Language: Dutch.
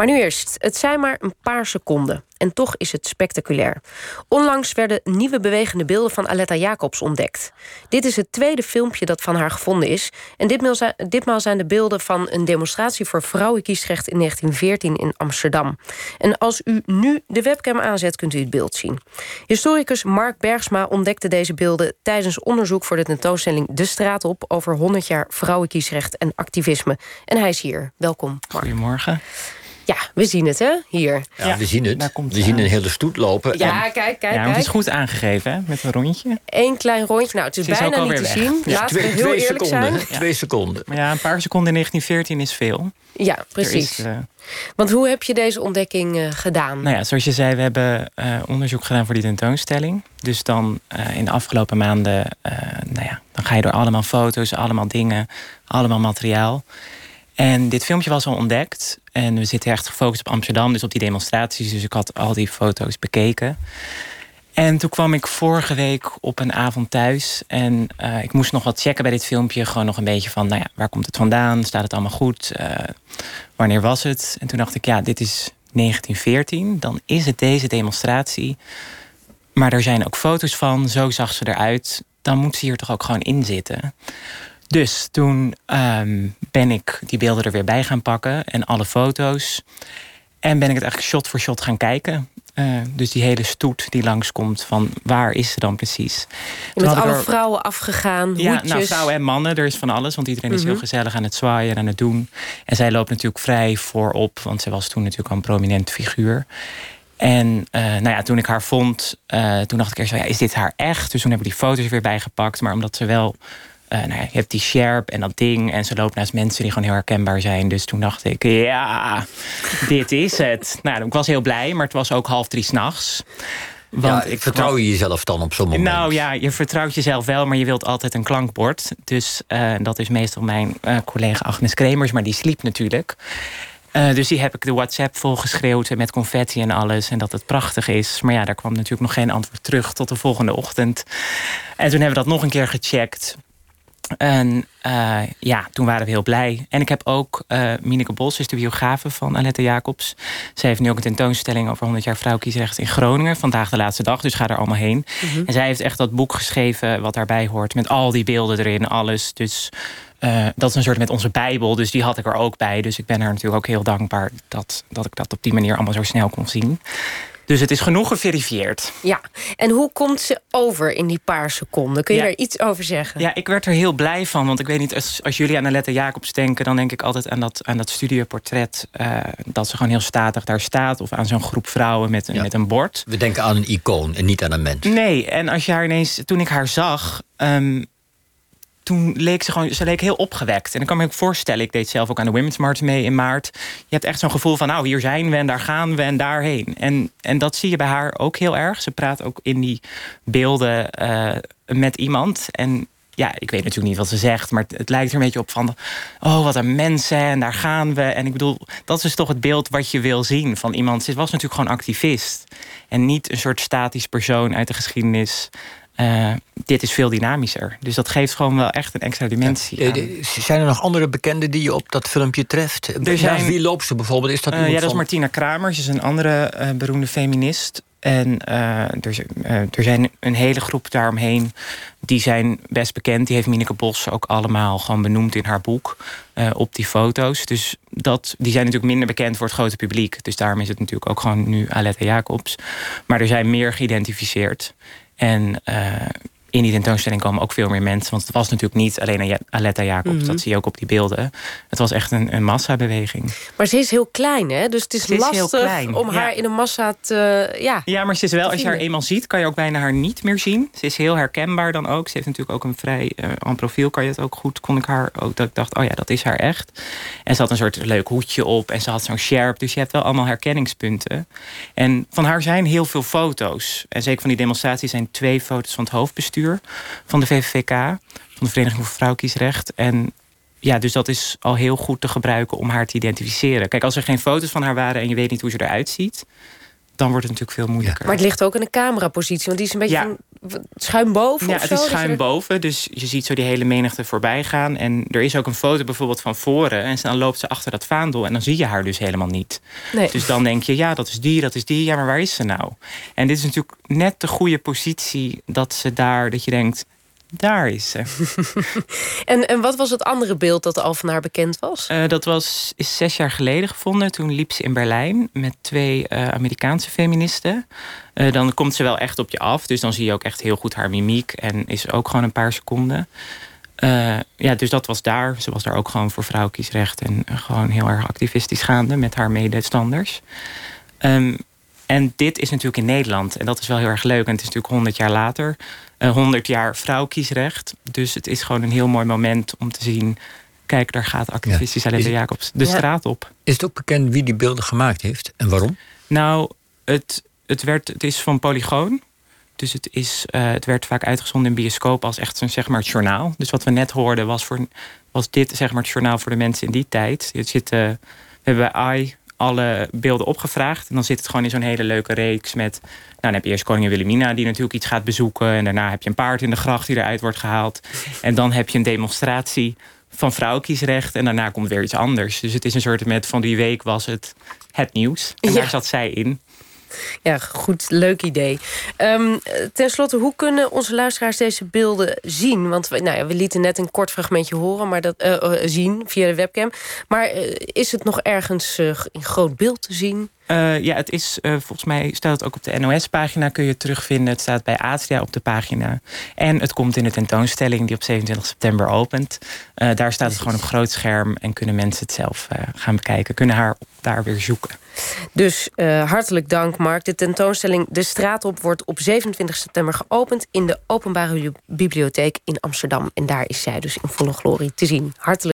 Maar nu eerst, het zijn maar een paar seconden. En toch is het spectaculair. Onlangs werden nieuwe bewegende beelden van Aletta Jacobs ontdekt. Dit is het tweede filmpje dat van haar gevonden is. En ditmaal zijn, de beelden van een demonstratie voor vrouwenkiesrecht in 1914 in Amsterdam. En als u nu de webcam aanzet, kunt u het beeld zien. Historicus Mark Bergsma ontdekte deze beelden tijdens onderzoek voor de tentoonstelling De Straat op over 100 jaar vrouwenkiesrecht en activisme. En hij is hier. Welkom. Mark. Goedemorgen. Ja, we zien het, hè? Hier. Ja, we zien het. We zien een hele stoet lopen. Ja, kijk, kijk, ja, kijk. Het is goed aangegeven, hè? met een rondje. Eén klein rondje. Nou, het is, Het is ook bijna niet te weg. zien. Ja, Laten we twee, heel twee eerlijk seconden. zijn. Twee seconden. Maar ja, een paar seconden in 1914 is veel. Ja, precies. Is, eh, Want hoe heb je deze ontdekking eh, gedaan? nou ja, zoals je zei, we hebben eh, onderzoek gedaan voor die tentoonstelling. Dus dan eh, in de afgelopen maanden, eh, nou ja, dan ga je door allemaal foto's, allemaal dingen, allemaal materiaal. En dit filmpje was al ontdekt. En we zitten echt gefocust op Amsterdam, dus op die demonstraties. Dus ik had al die foto's bekeken. En toen kwam ik vorige week op een avond thuis. En eh, ik moest nog wat checken bij dit filmpje. Gewoon nog een beetje van, nou ja, waar komt het vandaan? Staat het allemaal goed? Eh, wanneer was het? En toen dacht ik, ja, dit is 1914. Dan is het deze demonstratie. Maar er zijn ook foto's van. Zo zag ze eruit. Dan moet ze hier toch ook gewoon in zitten. Dus toen ehm, ben ik die beelden er weer bij gaan pakken. En alle foto's. En ben ik het eigenlijk shot voor shot gaan kijken. Eh, dus die hele stoet die langskomt van waar is ze dan precies? je bent alle er- vrouwen afgegaan, ja, hoedjes. nou, vrouwen en mannen, er is van alles. Want iedereen is heel Mhm. gezellig aan het zwaaien en aan het doen. En zij loopt natuurlijk vrij voorop, want zij was toen natuurlijk al een prominent figuur. En eh, nou ja, toen ik haar vond, eh, toen dacht ik eerst, ja, is dit haar echt? Dus toen hebben we die foto's er weer bijgepakt. Maar omdat ze wel, nou ja, je hebt die sherp en dat ding. En ze loopt naast mensen die gewoon heel herkenbaar zijn. Dus toen dacht ik, ja, dit is het. Nou, ik was heel blij, maar het was ook half drie s'nachts. Ja, ik vertrouw je jezelf dan op zo'n moment? Nou ja, je vertrouwt jezelf wel, maar je wilt altijd een klankbord. Dus eh, dat is meestal mijn eh, collega Agnes Kremers, maar die sliep natuurlijk. Eh, dus die heb ik de WhatsApp volgeschreeuwd met confetti en alles. En dat het prachtig is. Maar ja, daar kwam natuurlijk nog geen antwoord terug tot de volgende ochtend. En toen hebben we dat nog een keer gecheckt. En eh, ja, toen waren we heel blij. En ik heb ook uh, Mineke Bos, is de biografe van Annette Jacobs. Zij heeft nu ook een tentoonstelling over 100 jaar vrouwkiesrecht in Groningen. Vandaag de laatste dag, dus ga er allemaal heen. Mhm. En zij heeft echt dat boek geschreven wat daarbij hoort. Met al die beelden erin, alles. Dus uh, dat is een soort met onze Bijbel. Dus die had ik er ook bij. Dus ik ben haar natuurlijk ook heel dankbaar dat, dat ik dat op die manier allemaal zo snel kon zien. Dus het is genoeg geverifieerd. Ja, en hoe komt ze over in die paar seconden? Kun je Ja. daar iets over zeggen? Ja, ik werd er heel blij van. Want ik weet niet, als, als jullie aan Alette Jacobs denken... dan denk ik altijd aan dat, aan dat studioportret. eh, dat ze gewoon heel statig daar staat. Of aan zo'n groep vrouwen met, Ja. met een bord. We denken aan een icoon en niet aan een mens. Nee, en als je haar ineens, toen ik haar zag, ehm, toen leek ze gewoon, ze leek heel opgewekt. En ik kan me ook voorstellen, ik deed zelf ook aan de Women's March mee in maart. Je hebt echt zo'n gevoel van, nou, hier zijn we en daar gaan we en daarheen. En, en dat zie je bij haar ook heel erg. Ze praat ook in die beelden eh, met iemand. En ja, ik weet natuurlijk niet wat ze zegt, maar het, lijkt er een beetje op van, oh, wat een mensen en daar gaan we. En ik bedoel, dat is toch het beeld wat je wil zien van iemand. Ze was natuurlijk gewoon activist. En niet een soort statisch persoon uit de geschiedenis. Eh, dit is veel dynamischer. Dus dat geeft gewoon wel echt een extra dimensie. Eh, Zijn er nog andere bekenden die je op dat filmpje treft? Er zijn- Naast wie loopt ze bijvoorbeeld? Is dat Eh, ja, dat is Martina Kramer. Ze is een andere beroemde feminist. En er, er zijn een hele groep daaromheen. Die zijn best bekend. Die heeft Mineke Bos ook allemaal gewoon benoemd in haar boek. op die foto's. Dus dat, die zijn natuurlijk minder bekend voor het grote publiek. Dus daarom is het natuurlijk ook gewoon nu Alette Jacobs. Maar er zijn meer geïdentificeerd. En eh, in die tentoonstelling komen ook veel meer mensen. Want het was natuurlijk niet alleen Aletta Jacobs. Mhm. Dat zie je ook op die beelden. Het was echt een, een massabeweging. Maar ze is heel klein, hè? Dus het is, lastig om ja. haar in een massa te... Ja, Ja, maar ze is wel, als je haar eenmaal ziet, kan je ook bijna haar niet meer zien. Ze is heel herkenbaar dan ook. Ze heeft natuurlijk ook een vrij eh aan profiel, kan je het ook goed. Kon ik haar ook dat ik dacht, oh ja, dat is haar echt. En ze had een soort leuk hoedje op en ze had zo'n sjerp. Dus je hebt wel allemaal herkenningspunten. En van haar zijn heel veel foto's. En zeker van die demonstraties zijn twee foto's van het hoofdbestuur van de VVVK, van de Vereniging voor Vrouwenkiesrecht. En ja, dus dat is al heel goed te gebruiken om haar te identificeren. Kijk, als er geen foto's van haar waren en je weet niet hoe ze eruit ziet, dan wordt het natuurlijk veel moeilijker. maar het ligt ook in de camerapositie. Want die is een beetje Ja. van, schuin boven? Ja, of het zo, is schuin boven. Dus je ziet zo die hele menigte voorbij gaan. En er is ook een foto bijvoorbeeld van voren. En dan loopt ze achter dat vaandel. En dan zie je haar dus helemaal niet. Nee. Dus dan denk je, ja, dat is die, dat is die. Ja, maar waar is ze nou? En dit is natuurlijk net de goede positie dat ze daar, dat je denkt, daar is ze. En, en wat was het andere beeld dat al van haar bekend was? Eh, dat was, is zes jaar geleden gevonden. Toen liep ze in Berlijn met twee eh, Amerikaanse feministen. Eh, dan komt ze wel echt op je af. Dus dan zie je ook echt heel goed haar mimiek. En is ook gewoon een paar seconden. Ja, dus dat was daar. Ze was daar ook gewoon voor vrouwenkiesrecht. En gewoon heel erg activistisch gaande met haar medestanders. Ehm, en dit is natuurlijk in Nederland. En dat is wel heel erg leuk. En het is natuurlijk 100 jaar later. Eh 100 jaar vrouwenkiesrecht. Dus het is gewoon een heel mooi moment om te zien. Kijk, daar gaat activistische Ja. Jacobs de Ja. straat op. Is het ook bekend wie die beelden gemaakt heeft en waarom? Nou, het, het, werd, het is van Polygoon. Dus het, is, eh, het werd vaak uitgezonden in bioscoop als echt een zeg maar, het journaal. Dus wat we net hoorden was, voor, was dit zeg maar, het journaal voor de mensen in die tijd. Het zit, eh, we hebben bij AI alle beelden opgevraagd. En dan zit het gewoon in zo'n hele leuke reeks met... Nou, dan heb je eerst koningin Wilhelmina die natuurlijk iets gaat bezoeken. En daarna heb je een paard in de gracht die eruit wordt gehaald. En dan heb je een demonstratie van vrouwenkiesrecht. En daarna komt weer iets anders. Dus het is een soort met van die week was het het nieuws. En Ja. daar zat zij in. Ja, goed, leuk idee. Ehm, ten slotte, hoe kunnen onze luisteraars deze beelden zien? Want we, nou ja, we lieten net een kort fragmentje horen, maar dat eh, eh, zien via de webcam. Maar eh, is het nog ergens in groot beeld te zien? Ja, het is volgens mij staat het ook op de NOS-pagina, kun je het terugvinden. Het staat bij Atria op de pagina. En het komt in de tentoonstelling die op 27 september opent. Daar staat het gewoon op groot scherm en kunnen mensen het zelf gaan bekijken. Kunnen haar daar weer zoeken. Dus eh, hartelijk dank, Mark. De tentoonstelling De Straat op wordt op 27 september geopend in de Openbare Bibliotheek in Amsterdam. En daar is zij dus in volle glorie te zien. Hartelijk